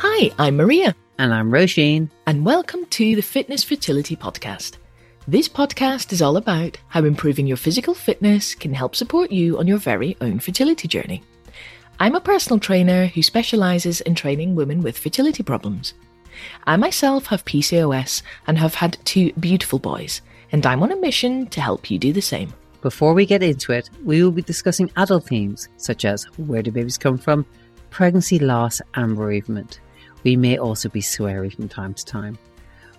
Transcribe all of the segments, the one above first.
Hi, I'm Maria. And I'm Roisin. And welcome to the Fitness Fertility Podcast. This podcast is all about how improving your physical fitness can help support you on your very own fertility journey. I'm a personal trainer who specializes in training women with fertility problems. I myself have PCOS and have had two beautiful boys, and I'm on a mission to help you do the same. Before we get into it, we will be discussing adult themes such as where do babies come from, pregnancy loss, and bereavement. We may also be sweary from time to time.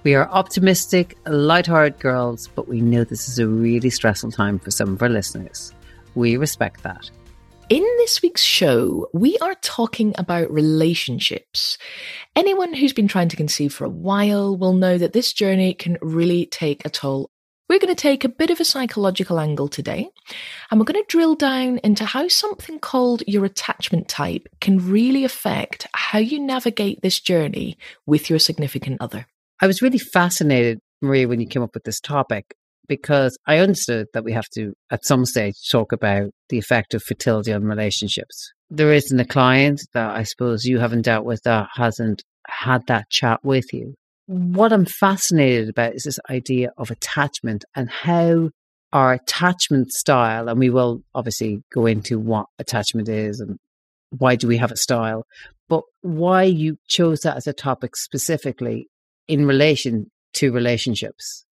We are optimistic, light-hearted girls, but we know this is a really stressful time for some of our listeners. We respect that. In this week's show, we are talking about relationships. Anyone who's been trying to conceive for a while will know that this journey can really take a toll we're going to take a bit of a psychological angle today, and we're going to drill down into how something called your attachment type can really affect how you navigate this journey with your significant other. I was really fascinated, Maria, when you came up with this topic because I understood that we have to, at some stage, talk about the effect of fertility on relationships. There isn't a client that I suppose you haven't dealt with that hasn't had that chat with you what I'm fascinated about is this idea of attachment and how our attachment style, and we will obviously go into what attachment is and why do we have a style, but why you chose that as a topic specifically in relation to relationships,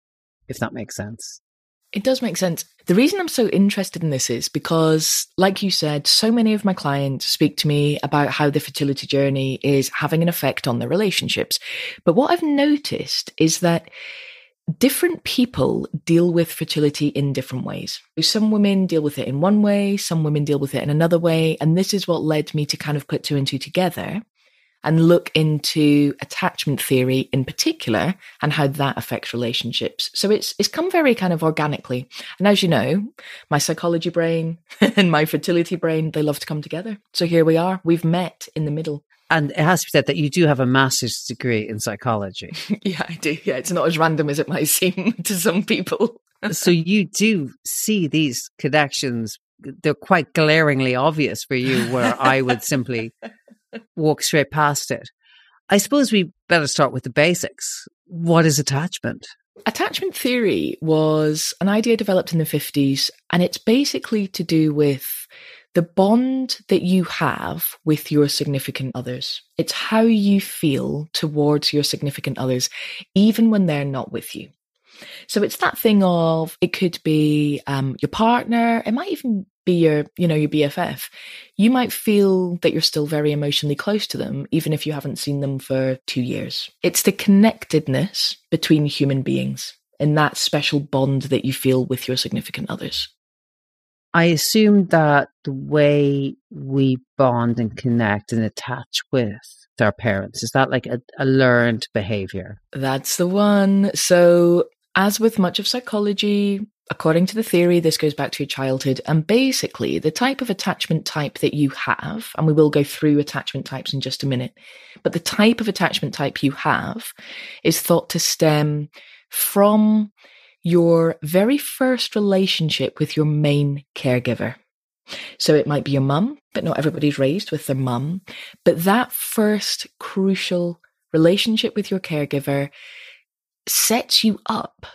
if that makes sense. It does make sense. The reason I'm so interested in this is because, like you said, so many of my clients speak to me about how the fertility journey is having an effect on their relationships. But what I've noticed is that different people deal with fertility in different ways. Some women deal with it in one way, some women deal with it in another way. And this is what led me to kind of put two and two together and look into attachment theory in particular and how that affects relationships. So it's it's come very kind of organically. And as you know, my psychology brain and my fertility brain, they love to come together. So here we are. We've met in the middle. And it has to be said that you do have a master's degree in psychology. yeah, I do. Yeah, it's not as random as it might seem to some people. so you do see these connections. They're quite glaringly obvious for you, where I would simply walk straight past it. I suppose we better start with the basics. What is attachment? Attachment theory was an idea developed in the 50s, and it's basically to do with the bond that you have with your significant others. It's how you feel towards your significant others, even when they're not with you. So it's that thing of it could be um, your partner, it might even be your, you know, your BFF. You might feel that you're still very emotionally close to them, even if you haven't seen them for two years. It's the connectedness between human beings and that special bond that you feel with your significant others. I assume that the way we bond and connect and attach with our parents is that like a, a learned behavior? That's the one. So as with much of psychology, according to the theory, this goes back to your childhood. And basically, the type of attachment type that you have, and we will go through attachment types in just a minute, but the type of attachment type you have is thought to stem from your very first relationship with your main caregiver. So it might be your mum, but not everybody's raised with their mum. But that first crucial relationship with your caregiver sets you up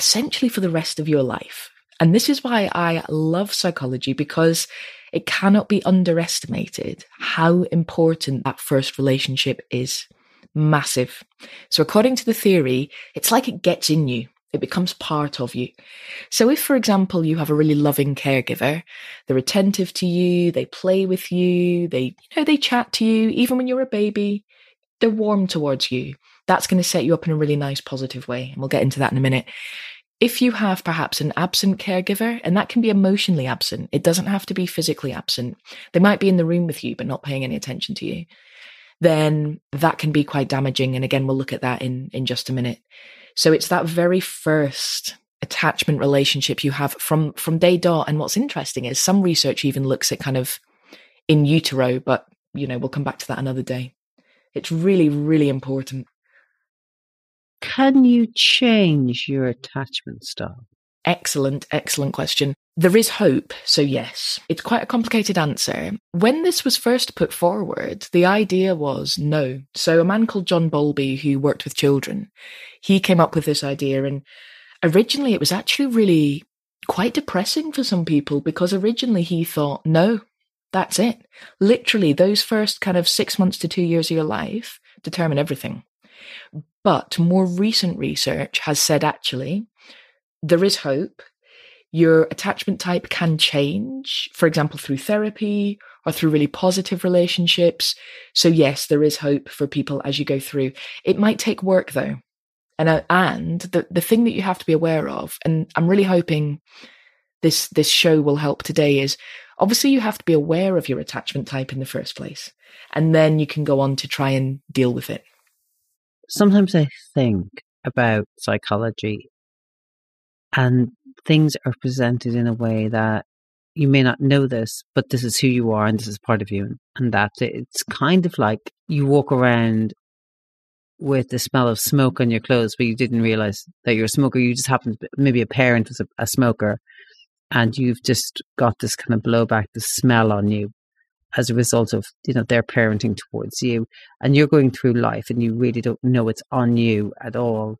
essentially for the rest of your life. And this is why I love psychology because it cannot be underestimated how important that first relationship is. Massive. So, according to the theory, it's like it gets in you. It becomes part of you. So, if, for example, you have a really loving caregiver, they're attentive to you, they play with you, they, you know, they chat to you, even when you're a baby, they're warm towards you that's going to set you up in a really nice, positive way. And we'll get into that in a minute. If you have perhaps an absent caregiver, and that can be emotionally absent, it doesn't have to be physically absent. They might be in the room with you, but not paying any attention to you. Then that can be quite damaging. And again, we'll look at that in, in just a minute. So it's that very first attachment relationship you have from, from day dot. And what's interesting is some research even looks at kind of in utero, but you know, we'll come back to that another day. It's really, really important. Can you change your attachment style? Excellent, excellent question. There is hope, so yes. It's quite a complicated answer. When this was first put forward, the idea was no. So a man called John Bowlby, who worked with children, he came up with this idea and originally it was actually really quite depressing for some people because originally he thought, no, that's it. Literally, those first kind of six months to two years of your life determine everything. But more recent research has said actually, there is hope your attachment type can change, for example, through therapy or through really positive relationships. So, yes, there is hope for people as you go through. It might take work though. And, uh, and the, the thing that you have to be aware of, and I'm really hoping this, this show will help today is obviously you have to be aware of your attachment type in the first place. And then you can go on to try and deal with it. Sometimes I think about psychology and things are presented in a way that you may not know this, but this is who you are and this is part of you. And that's it. It's kind of like you walk around with the smell of smoke on your clothes, but you didn't realize that you're a smoker. You just happened, maybe a parent was a, a smoker, and you've just got this kind of blowback, the smell on you as a result of you know their parenting towards you and you're going through life and you really don't know it's on you at all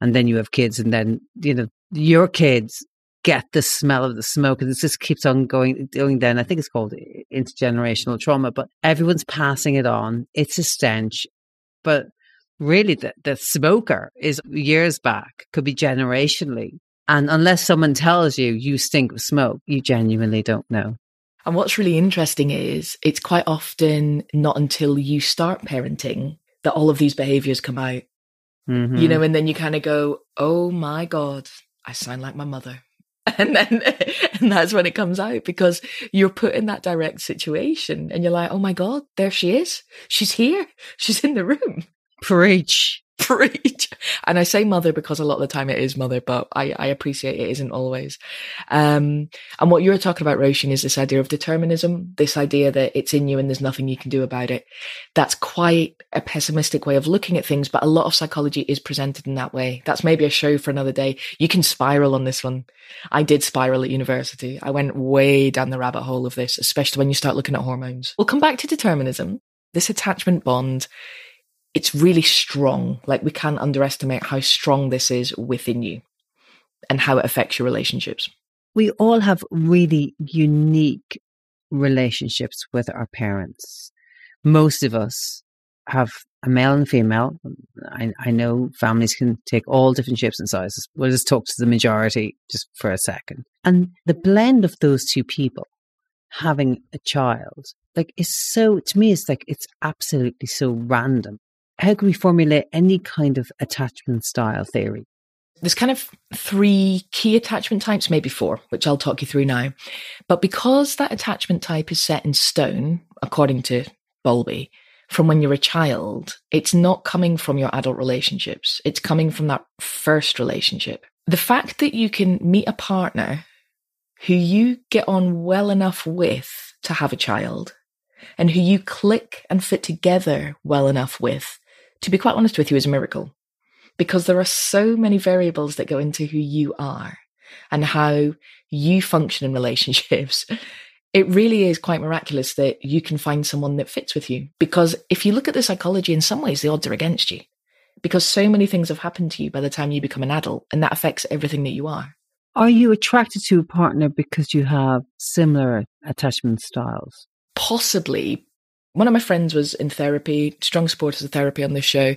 and then you have kids and then you know your kids get the smell of the smoke and it just keeps on going going then i think it's called eh, intergenerational trauma but everyone's passing it on. It's a stench but really the, the smoker is years back could be generationally and unless someone tells you you stink of smoke you genuinely don't know and what's really interesting is it's quite often not until you start parenting that all of these behaviors come out mm-hmm. you know and then you kind of go oh my god I sound like my mother. And then, and that's when it comes out because you're put in that direct situation and you're like, oh my God, there she is. She's here. She's in the room. Preach. preach. And I say mother because a lot of the time it is mother, but I, I appreciate it isn't always. Um, and what you're talking about, Roisin, is this idea of determinism, this idea that it's in you and there's nothing you can do about it. That's quite a pessimistic way of looking at things, but a lot of psychology is presented in that way. That's maybe a show for another day. You can spiral on this one. I did spiral at university. I went way down the rabbit hole of this, especially when you start looking at hormones. We'll come back to determinism. This attachment bond it's really strong. Like we can't underestimate how strong this is within you and how it affects your relationships. We all have really unique relationships with our parents. Most of us have a male and female. I, I know families can take all different shapes and sizes. We'll just talk to the majority just for a second. And the blend of those two people having a child, like, is so, to me, it's like, it's absolutely so random how can we formulate any kind of attachment style theory? There's kind of three key attachment types, maybe four, which I'll talk you through now. But because that attachment type is set in stone, according to Bowlby, from when you're a child, it's not coming from your adult relationships. It's coming from that first relationship. The fact that you can meet a partner who you get on well enough with to have a child and who you click and fit together well enough with to be quite honest with you, is a miracle because there are so many variables that go into who you are and how you function in relationships. It really is quite miraculous that you can find someone that fits with you. Because if you look at the psychology, in some ways, the odds are against you because so many things have happened to you by the time you become an adult, and that affects everything that you are. Are you attracted to a partner because you have similar attachment styles? Possibly, one of my friends was in therapy, strong supporters of therapy on this show.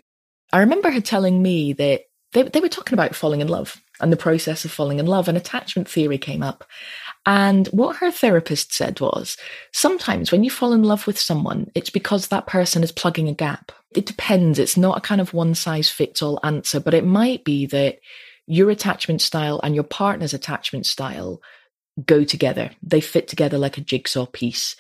I remember her telling me that they, they were talking about falling in love and the process of falling in love, and attachment theory came up. And what her therapist said was sometimes when you fall in love with someone, it's because that person is plugging a gap. It depends. It's not a kind of one size fits all answer, but it might be that your attachment style and your partner's attachment style go together. They fit together like a jigsaw piece.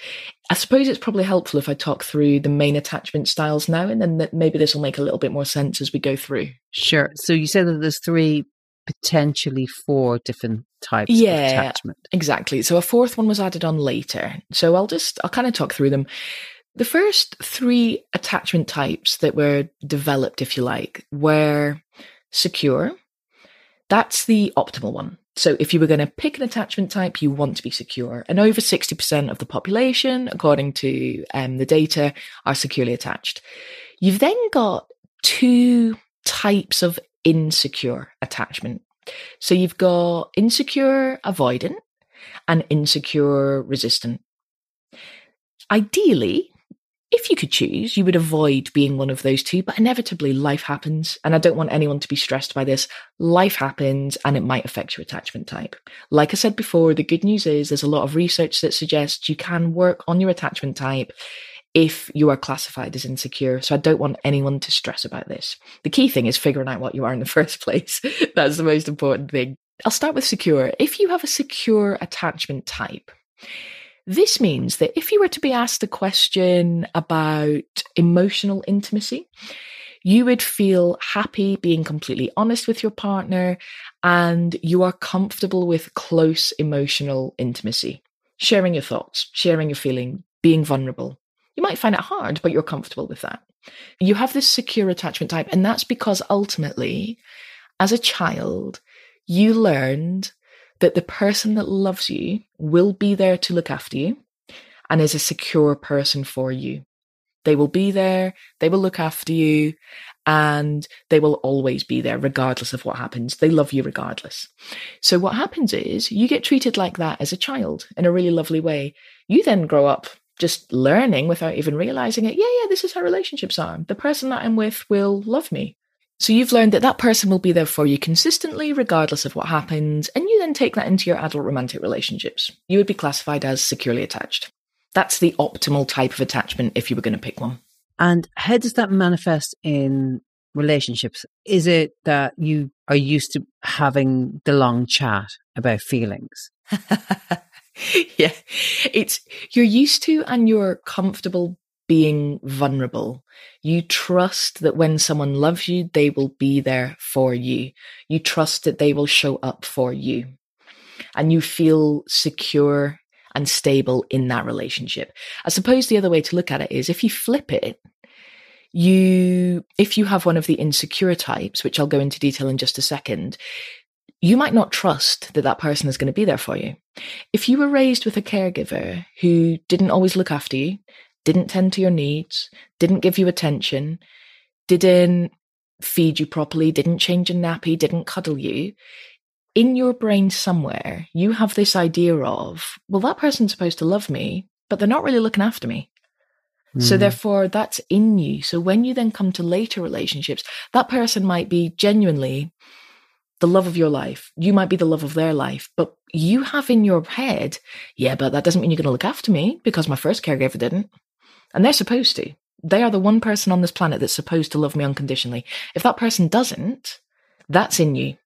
I suppose it's probably helpful if I talk through the main attachment styles now, and then maybe this will make a little bit more sense as we go through. Sure. So you said that there's three, potentially four different types yeah, attachment. Exactly. So a fourth one was added on later. So I'll just, I'll kind of talk through them. The first three attachment types that were developed, if you like, were secure. That's the optimal one So if you were going to pick an attachment type, you want to be secure. And over 60% of the population, according to um, the data, are securely attached. You've then got two types of insecure attachment. So you've got insecure avoidant and insecure resistant. Ideally, if you could choose, you would avoid being one of those two, but inevitably life happens. And I don't want anyone to be stressed by this. Life happens and it might affect your attachment type. Like I said before, the good news is there's a lot of research that suggests you can work on your attachment type if you are classified as insecure. So I don't want anyone to stress about this. The key thing is figuring out what you are in the first place. That's the most important thing. I'll start with secure. If you have a secure attachment type, this means that if you were to be asked a question about emotional intimacy, you would feel happy being completely honest with your partner and you are comfortable with close emotional intimacy, sharing your thoughts, sharing your feeling, being vulnerable. You might find it hard, but you're comfortable with that. You have this secure attachment type, and that's because ultimately, as a child, you learned that the person that loves you will be there to look after you and is a secure person for you. They will be there, they will look after you, and they will always be there regardless of what happens. They love you regardless. So, what happens is you get treated like that as a child in a really lovely way. You then grow up just learning without even realizing it. Yeah, yeah, this is how relationships are. The person that I'm with will love me. So you've learned that that person will be there for you consistently, regardless of what happens, and you then take that into your adult romantic relationships. You would be classified as securely attached. That's the optimal type of attachment if you were going to pick one. And how does that manifest in relationships? Is it that you are used to having the long chat about feelings? yeah. It's you're used to and you're comfortable being vulnerable. You trust that when someone loves you, they will be there for you. You trust that they will show up for you. And you feel secure and stable in that relationship. I suppose the other way to look at it is if you flip it, you, if you have one of the insecure types, which I'll go into detail in just a second, you might not trust that that person is going to be there for you. If you were raised with a caregiver who didn't always look after you, didn't tend to your needs, didn't give you attention, didn't feed you properly, didn't change a nappy, didn't cuddle you, in your brain somewhere, you have this idea of, well, that person's supposed to love me, but they're not really looking after me. Mm. So therefore, that's in you. So when you then come to later relationships, that person might be genuinely the love of your life. You might be the love of their life, but you have in your head, yeah, but that doesn't mean you're going to look after me because my first caregiver didn't. And they're supposed to. They are the one person on this planet that's supposed to love me unconditionally. If that person doesn't, that's in you.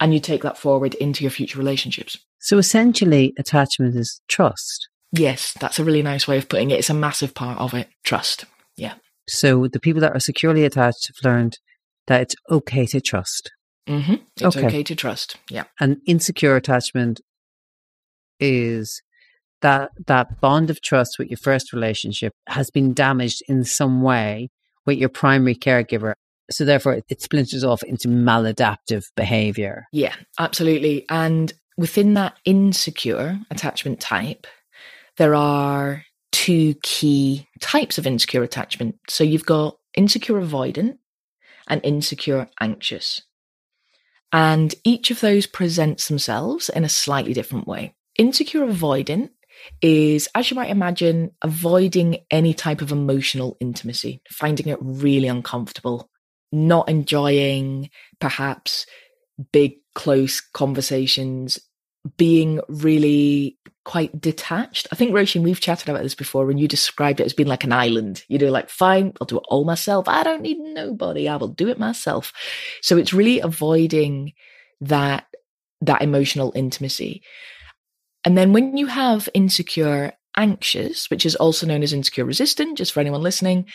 And you take that forward into your future relationships. So essentially, attachment is trust. Yes, that's a really nice way of putting it. It's a massive part of it. Trust. Yeah. So the people that are securely attached have learned that it's okay to trust. Mm-hmm. It's okay. okay to trust. Yeah. And insecure attachment is that that bond of trust with your first relationship has been damaged in some way with your primary caregiver. So therefore it splinters off into maladaptive behavior. Yeah absolutely. And within that insecure attachment type there are two key types of insecure attachment. So you've got insecure avoidant and insecure anxious. And each of those presents themselves in a slightly different way. Insecure avoidant is, as you might imagine, avoiding any type of emotional intimacy, finding it really uncomfortable, not enjoying perhaps big, close conversations, being really quite detached. I think Roisin, we've chatted about this before when you described it as being like an island. You know, like, fine, I'll do it all myself. I don't need nobody. I will do it myself. So it's really avoiding that that emotional intimacy. And then when you have insecure anxious, which is also known as insecure resistant, just for anyone listening,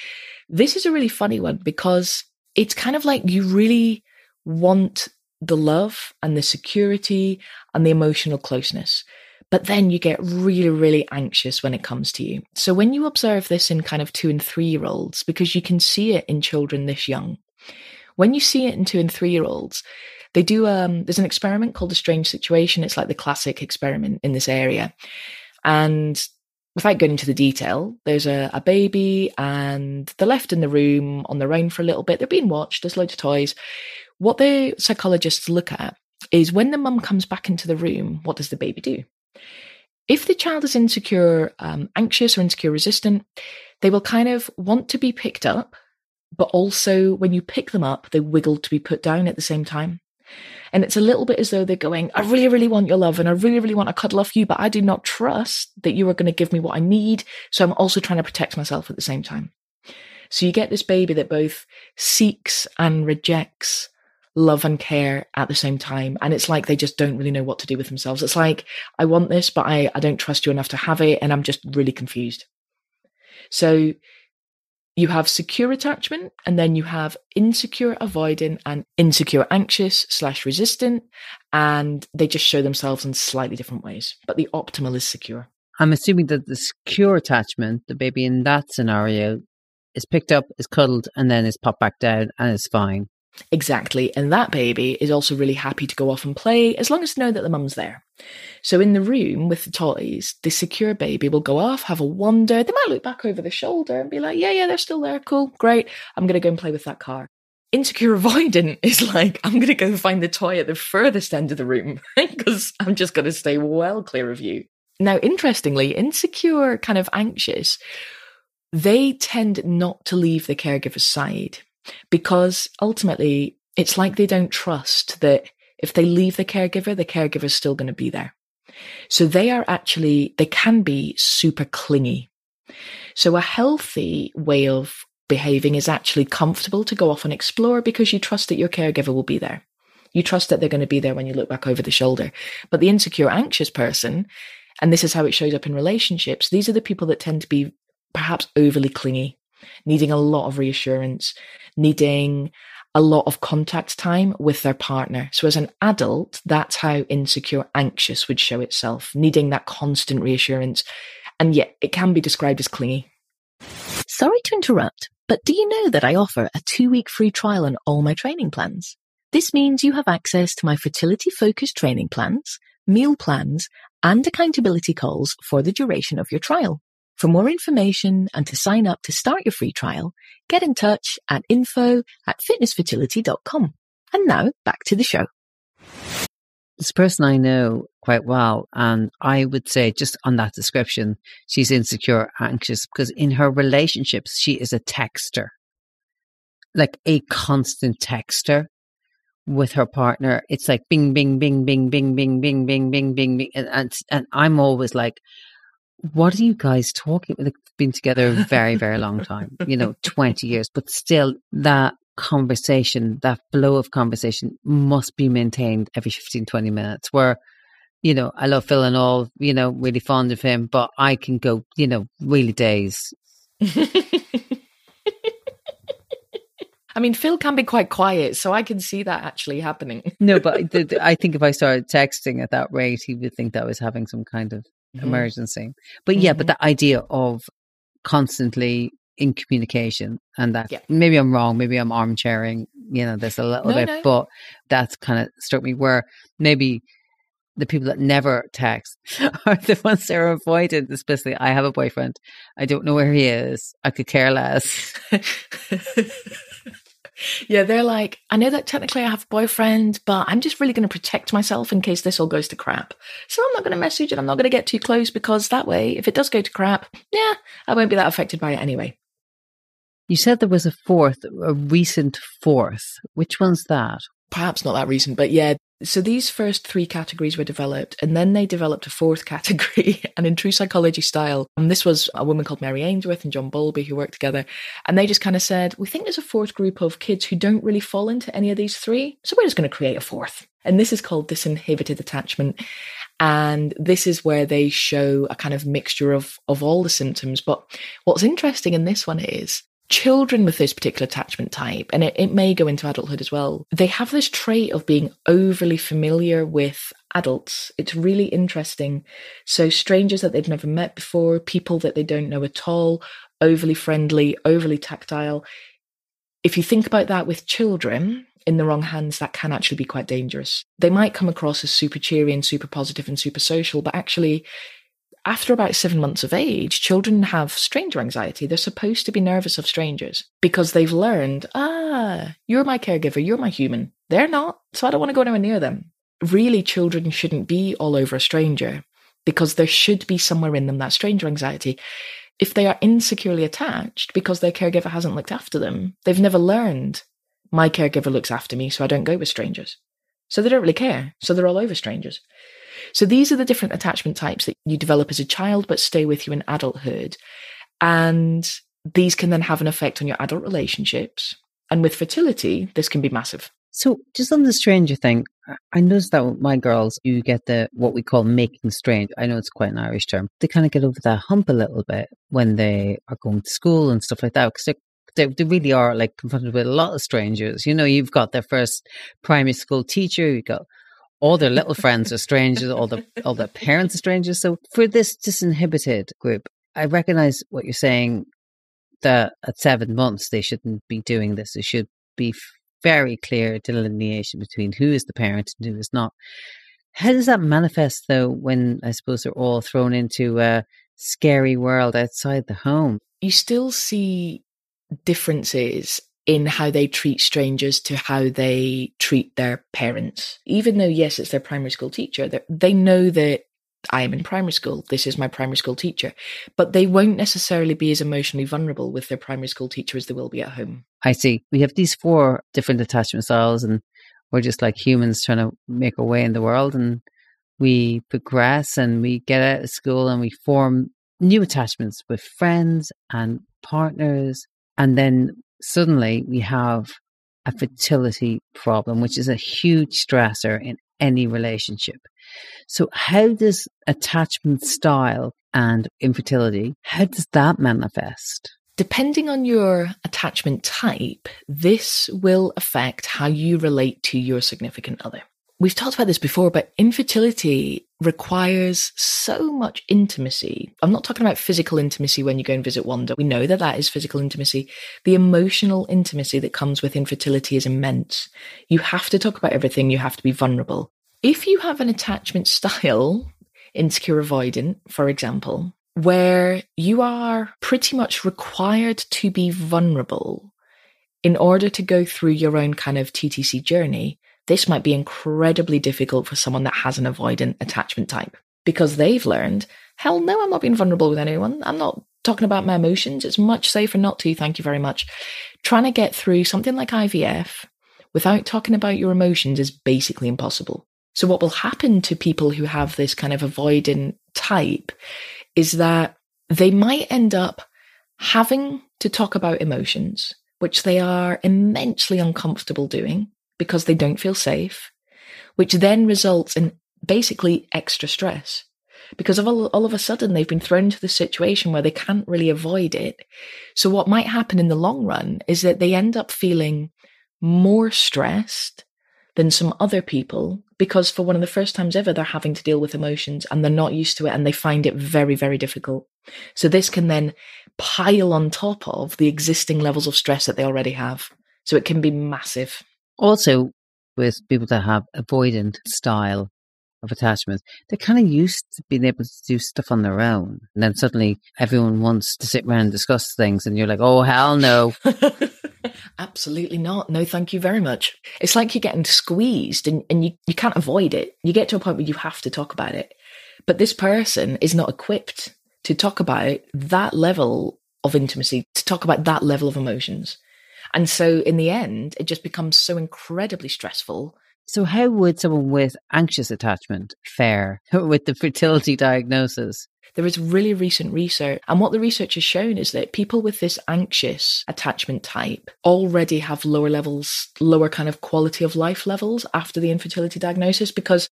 this is a really funny one because it's kind of like you really want the love and the security and the emotional closeness. But then you get really, really anxious when it comes to you. So when you observe this in kind of two and three year olds, because you can see it in children this young, when you see it in two and three year olds, They do, um, there's an experiment called a strange situation. It's like the classic experiment in this area. And without going into the detail, there's a, a baby and they're left in the room on their own for a little bit. They're being watched. There's loads of toys. What the psychologists look at is when the mum comes back into the room, what does the baby do? If the child is insecure, um, anxious, or insecure resistant, they will kind of want to be picked up, but also when you pick them up, they wiggle to be put down at the same time. And it's a little bit as though they're going, I really, really want your love and I really, really want to cuddle off you, but I do not trust that you are going to give me what I need. So I'm also trying to protect myself at the same time. So you get this baby that both seeks and rejects love and care at the same time. And it's like they just don't really know what to do with themselves. It's like, I want this, but I, I don't trust you enough to have it. And I'm just really confused. So you have secure attachment and then you have insecure avoidant and insecure anxious slash resistant and they just show themselves in slightly different ways but the optimal is secure. I'm assuming that the secure attachment the baby in that scenario is picked up is cuddled and then is popped back down and is fine Exactly. And that baby is also really happy to go off and play as long as they know that the mum's there. So in the room with the toys, the secure baby will go off, have a wander. They might look back over the shoulder and be like, yeah, yeah, they're still there. Cool. Great. I'm going to go and play with that car. Insecure avoidant is like, I'm going to go find the toy at the furthest end of the room because I'm just going to stay well clear of you. Now, interestingly, insecure, kind of anxious, they tend not to leave the caregiver's side because ultimately it's like they don't trust that if they leave the caregiver, the caregiver is still going to be there. So they are actually, they can be super clingy. So a healthy way of behaving is actually comfortable to go off and explore because you trust that your caregiver will be there. You trust that they're going to be there when you look back over the shoulder. But the insecure, anxious person, and this is how it shows up in relationships, these are the people that tend to be perhaps overly clingy needing a lot of reassurance, needing a lot of contact time with their partner. So, as an adult, that's how insecure, anxious would show itself, needing that constant reassurance. And yet, it can be described as clingy. Sorry to interrupt, but do you know that I offer a two week free trial on all my training plans? This means you have access to my fertility focused training plans, meal plans, and accountability calls for the duration of your trial. For more information and to sign up to start your free trial, get in touch at info at fitnessfertility.com. And now back to the show. This person I know quite well, and I would say just on that description, she's insecure, anxious, because in her relationships, she is a texter, like a constant texter with her partner. It's like bing, bing, bing, bing, bing, bing, bing, bing, bing, bing, and, and I'm always like, what are you guys talking? They've been together a very, very long time, you know, 20 years, but still that conversation, that flow of conversation must be maintained every 15, 20 minutes where, you know, I love Phil and all, you know, really fond of him, but I can go, you know, really days. I mean, Phil can be quite quiet, so I can see that actually happening. no, but I think if I started texting at that rate, he would think that I was having some kind of mm-hmm. emergency. But yeah, mm-hmm. but the idea of constantly in communication and that yeah. maybe I'm wrong, maybe I'm armchairing, you know, this a little no, bit, no. but that's kind of struck me where maybe the people that never text are the ones that are avoided, especially I have a boyfriend. I don't know where he is. I could care less. yeah, they're like, I know that technically I have a boyfriend, but I'm just really going to protect myself in case this all goes to crap. So I'm not going to message and I'm not going to get too close because that way, if it does go to crap, yeah, I won't be that affected by it anyway. You said there was a fourth, a recent fourth. Which one's that? Perhaps not that recent, but yeah, so these first three categories were developed, and then they developed a fourth category. and in true psychology style, and this was a woman called Mary Ainsworth and John Bowlby who worked together, and they just kind of said, "We think there's a fourth group of kids who don't really fall into any of these three, so we're just going to create a fourth." And this is called disinhibited attachment. And this is where they show a kind of mixture of, of all the symptoms. But what's interesting in this one is children with this particular attachment type, and it, it may go into adulthood as well, they have this trait of being overly familiar with adults. It's really interesting. So, strangers that they've never met before, people that they don't know at all, overly friendly, overly tactile. If you think about that with children, in the wrong hands, that can actually be quite dangerous. They might come across as super cheery and super positive and super social, but actually, after about seven months of age, children have stranger anxiety. They're supposed to be nervous of strangers because they've learned, ah, you're my caregiver, you're my human. They're not, so I don't want to go anywhere near them. Really, children shouldn't be all over a stranger because there should be somewhere in them that stranger anxiety. If they are insecurely attached because their caregiver hasn't looked after them, they've never learned my caregiver looks after me, so I don't go with strangers. So they don't really care. So they're all over strangers. So these are the different attachment types that you develop as a child, but stay with you in adulthood. And these can then have an effect on your adult relationships. And with fertility, this can be massive. So, just on the stranger thing, I noticed that with my girls, you get the what we call making strange. I know it's quite an Irish term. They kind of get over that hump a little bit when they are going to school and stuff like that because they, they really are like confronted with a lot of strangers. You know, you've got their first primary school teacher, you've got all their little friends are strangers, all the all their parents are strangers. So for this disinhibited group, I recognize what you're saying that at seven months they shouldn't be doing this. It should be very clear delineation between who is the parent and who is not. How does that manifest though when I suppose they're all thrown into a scary world outside the home? You still see differences in how they treat strangers to how they treat their parents. Even though, yes, it's their primary school teacher, they know that I am in primary school. This is my primary school teacher. But they won't necessarily be as emotionally vulnerable with their primary school teacher as they will be at home. I see. We have these four different attachment styles, and we're just like humans trying to make our way in the world. And we progress and we get out of school and we form new attachments with friends and partners and then suddenly we have a fertility problem, which is a huge stressor in any relationship. So, how does attachment style and infertility, how does that manifest? Depending on your attachment type, this will affect how you relate to your significant other we've talked about this before, but infertility requires so much intimacy. I'm not talking about physical intimacy when you go and visit Wanda. We know that that is physical intimacy. The emotional intimacy that comes with infertility is immense. You have to talk about everything. You have to be vulnerable. If you have an attachment style, insecure avoidant, for example, where you are pretty much required to be vulnerable in order to go through your own kind of TTC journey, this might be incredibly difficult for someone that has an avoidant attachment type because they've learned, hell no, I'm not being vulnerable with anyone. I'm not talking about my emotions. It's much safer not to. Thank you very much. Trying to get through something like IVF without talking about your emotions is basically impossible. So, what will happen to people who have this kind of avoidant type is that they might end up having to talk about emotions, which they are immensely uncomfortable doing because they don't feel safe, which then results in basically extra stress. Because of all, all of a sudden they've been thrown into the situation where they can't really avoid it. So what might happen in the long run is that they end up feeling more stressed than some other people because for one of the first times ever they're having to deal with emotions and they're not used to it and they find it very very difficult so this can then pile on top of the existing levels of stress that they already have so it can be massive also, with people that have avoidant style of attachment, they're kind of used to being able to do stuff on their own. And then suddenly everyone wants to sit around and discuss things, and you're like, oh, hell no. Absolutely not. No, thank you very much. It's like you're getting squeezed and, and you, you can't avoid it. You get to a point where you have to talk about it. But this person is not equipped to talk about that level of intimacy, to talk about that level of emotions. And so in the end, it just becomes so incredibly stressful. So, how would someone with anxious attachment fare with the fertility diagnosis? There is really recent research, and what the research has shown is that people with this anxious attachment type already have lower levels, lower kind of quality of life levels after the infertility diagnosis because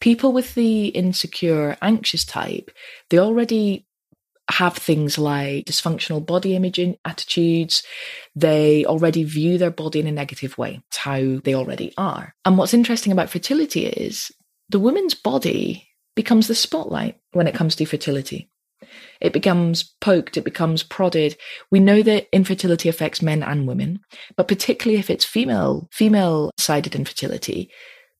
people with the insecure anxious type, they already have things like dysfunctional body imaging attitudes. They already view their body in a negative way. It's how they already are. And what's interesting about fertility is the woman's body becomes the spotlight when it comes to fertility. It becomes poked, it becomes prodded. We know that infertility affects men and women, but particularly if it's female, female sided infertility,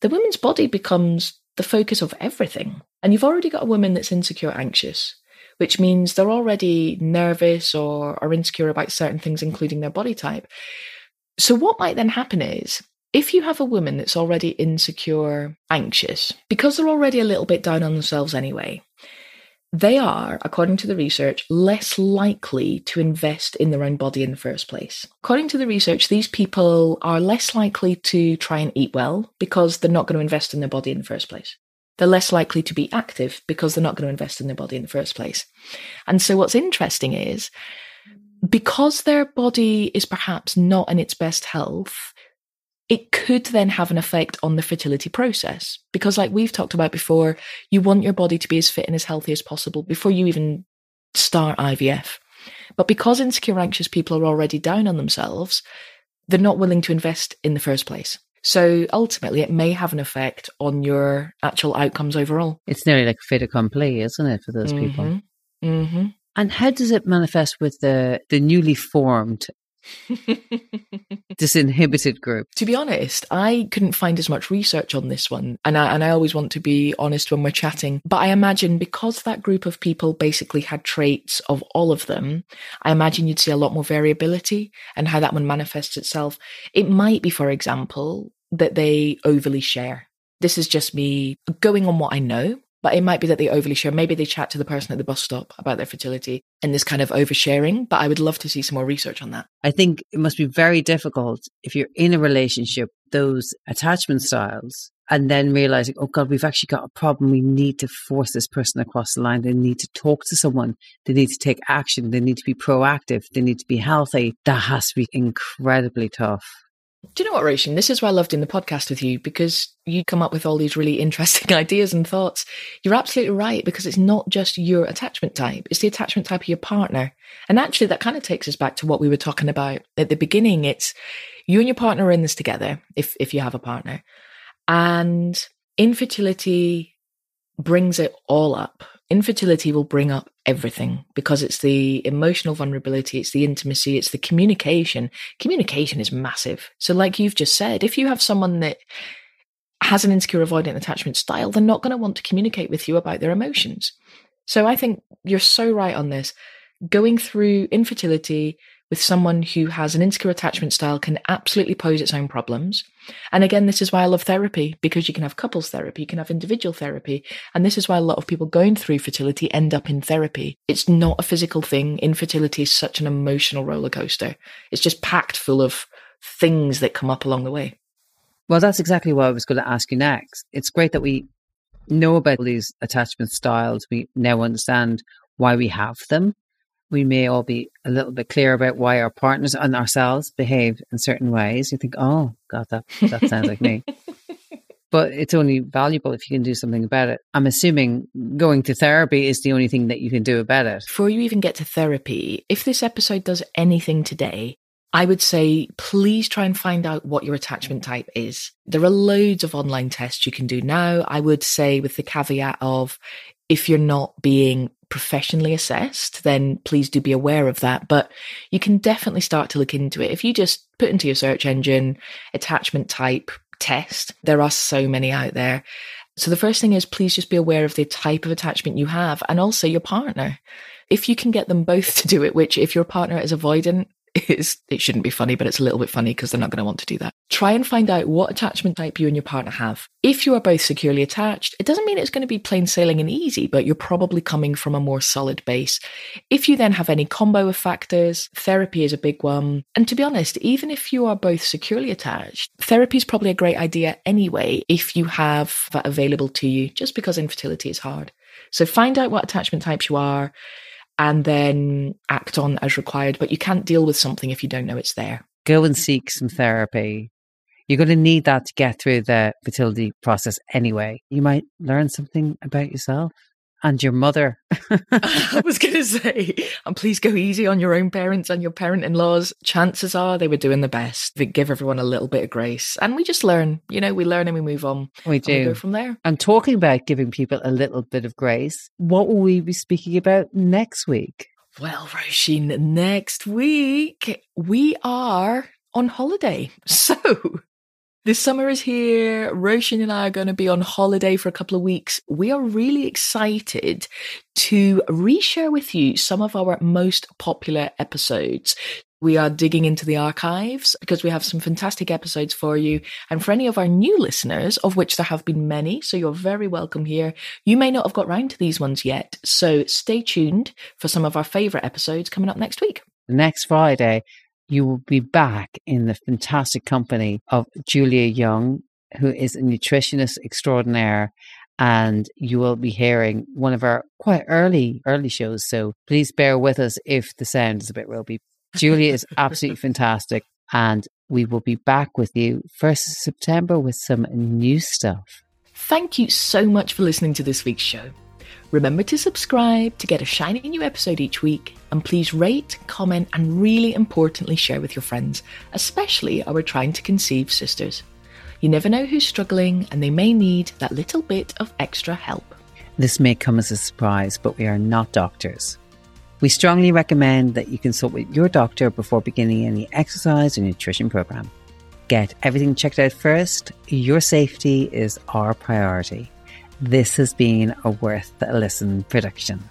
the woman's body becomes the focus of everything. And you've already got a woman that's insecure, anxious, which means they're already nervous or are insecure about certain things, including their body type. So, what might then happen is if you have a woman that's already insecure, anxious, because they're already a little bit down on themselves anyway, they are, according to the research, less likely to invest in their own body in the first place. According to the research, these people are less likely to try and eat well because they're not going to invest in their body in the first place. They're less likely to be active because they're not going to invest in their body in the first place. And so, what's interesting is because their body is perhaps not in its best health, it could then have an effect on the fertility process. Because, like we've talked about before, you want your body to be as fit and as healthy as possible before you even start IVF. But because insecure, anxious people are already down on themselves, they're not willing to invest in the first place. So ultimately, it may have an effect on your actual outcomes overall. It's nearly like a fait accompli, isn't it, for those mm-hmm. people? Mm-hmm. And how does it manifest with the, the newly formed disinhibited group? To be honest, I couldn't find as much research on this one. And I, and I always want to be honest when we're chatting. But I imagine because that group of people basically had traits of all of them, I imagine you'd see a lot more variability and how that one manifests itself. It might be, for example, that they overly share. This is just me going on what I know but it might be that they overly share. Maybe they chat to the person at the bus stop about their fertility and this kind of oversharing. But I would love to see some more research on that. I think it must be very difficult if you're in a relationship, those attachment styles, and then realizing, oh God, we've actually got a problem. We need to force this person across the line. They need to talk to someone. They need to take action. They need to be proactive. They need to be healthy. That has to be incredibly tough. Do you know what, Roisin? This is why I loved in the podcast with you because you come up with all these really interesting ideas and thoughts. You're absolutely right because it's not just your attachment type, it's the attachment type of your partner. And actually, that kind of takes us back to what we were talking about at the beginning. It's you and your partner are in this together, if, if you have a partner. And infertility brings it all up infertility will bring up everything because it's the emotional vulnerability, it's the intimacy, it's the communication. Communication is massive. So, like you've just said, if you have someone that has an insecure avoidant attachment style, they're not going to want to communicate with you about their emotions. So, I think you're so right on this. Going through infertility, with someone who has an insecure attachment style can absolutely pose its own problems. And again, this is why I love therapy because you can have couples therapy, you can have individual therapy. And this is why a lot of people going through fertility end up in therapy. It's not a physical thing. Infertility is such an emotional roller coaster. It's just packed full of things that come up along the way. Well, that's exactly what I was going to ask you next. It's great that we know about these attachment styles. We now understand why we have them we may all be a little bit clear about why our partners and ourselves behave in certain ways. You think, oh, God, that, that sounds like me. But it's only valuable if you can do something about it. I'm assuming going to therapy is the only thing that you can do about it. Before you even get to therapy, if this episode does anything today, I would say please try and find out what your attachment type is. There are loads of online tests you can do now. I would say, with the caveat of if you're not being professionally assessed, then please do be aware of that. But you can definitely start to look into it. If you just put into your search engine attachment type test, there are so many out there. So the first thing is please just be aware of the type of attachment you have and also your partner. If you can get them both to do it, which if your partner is avoidant, it shouldn't be funny, but it's a little bit funny because they're not going to want to do that. Try and find out what attachment type you and your partner have. If you are both securely attached, it doesn't mean it's going to be plain sailing and easy, but you're probably coming from a more solid base. If you then have any combo of factors, therapy is a big one. And to be honest, even if you are both securely attached, therapy is probably a great idea anyway if you have that available to you, just because infertility is hard. So find out what attachment types you are and then act on as required. But you can't deal with something if you don't know it's there. Go and seek some therapy. You're going to need that to get through the fertility process anyway. You might learn something about yourself. And your mother. I was going to say, and please go easy on your own parents and your parent in laws. Chances are they were doing the best. They give everyone a little bit of grace. And we just learn, you know, we learn and we move on. We do. We go from there. And talking about giving people a little bit of grace, what will we be speaking about next week? Well, Roisin, next week we are on holiday. So the summer is here. Roisin and I are going to be on holiday for a couple of weeks. We are really excited to reshare with you some of our most popular episodes. We are digging into the archives because we have some fantastic episodes for you. And for any of our new listeners, of which there have been many, so you're very welcome here, you may not have got round to these ones yet. So stay tuned for some of our favorite episodes coming up next week. Next Friday, you will be back in the fantastic company of Julia Young, who is a nutritionist extraordinaire. And you will be hearing one of our quite early, early shows. So please bear with us if the sound is a bit ropey. Julia is absolutely fantastic. And we will be back with you 1st September with some new stuff. Thank you so much for listening to this week's show. Remember to subscribe to get a shiny new episode each week, and please rate, comment, and really importantly, share with your friends, especially our trying to conceive sisters. You never know who's struggling, and they may need that little bit of extra help. This may come as a surprise, but we are not doctors. We strongly recommend that you consult with your doctor before beginning any exercise or nutrition program. Get everything checked out first. Your safety is our priority. This has been a Worth a Listen production.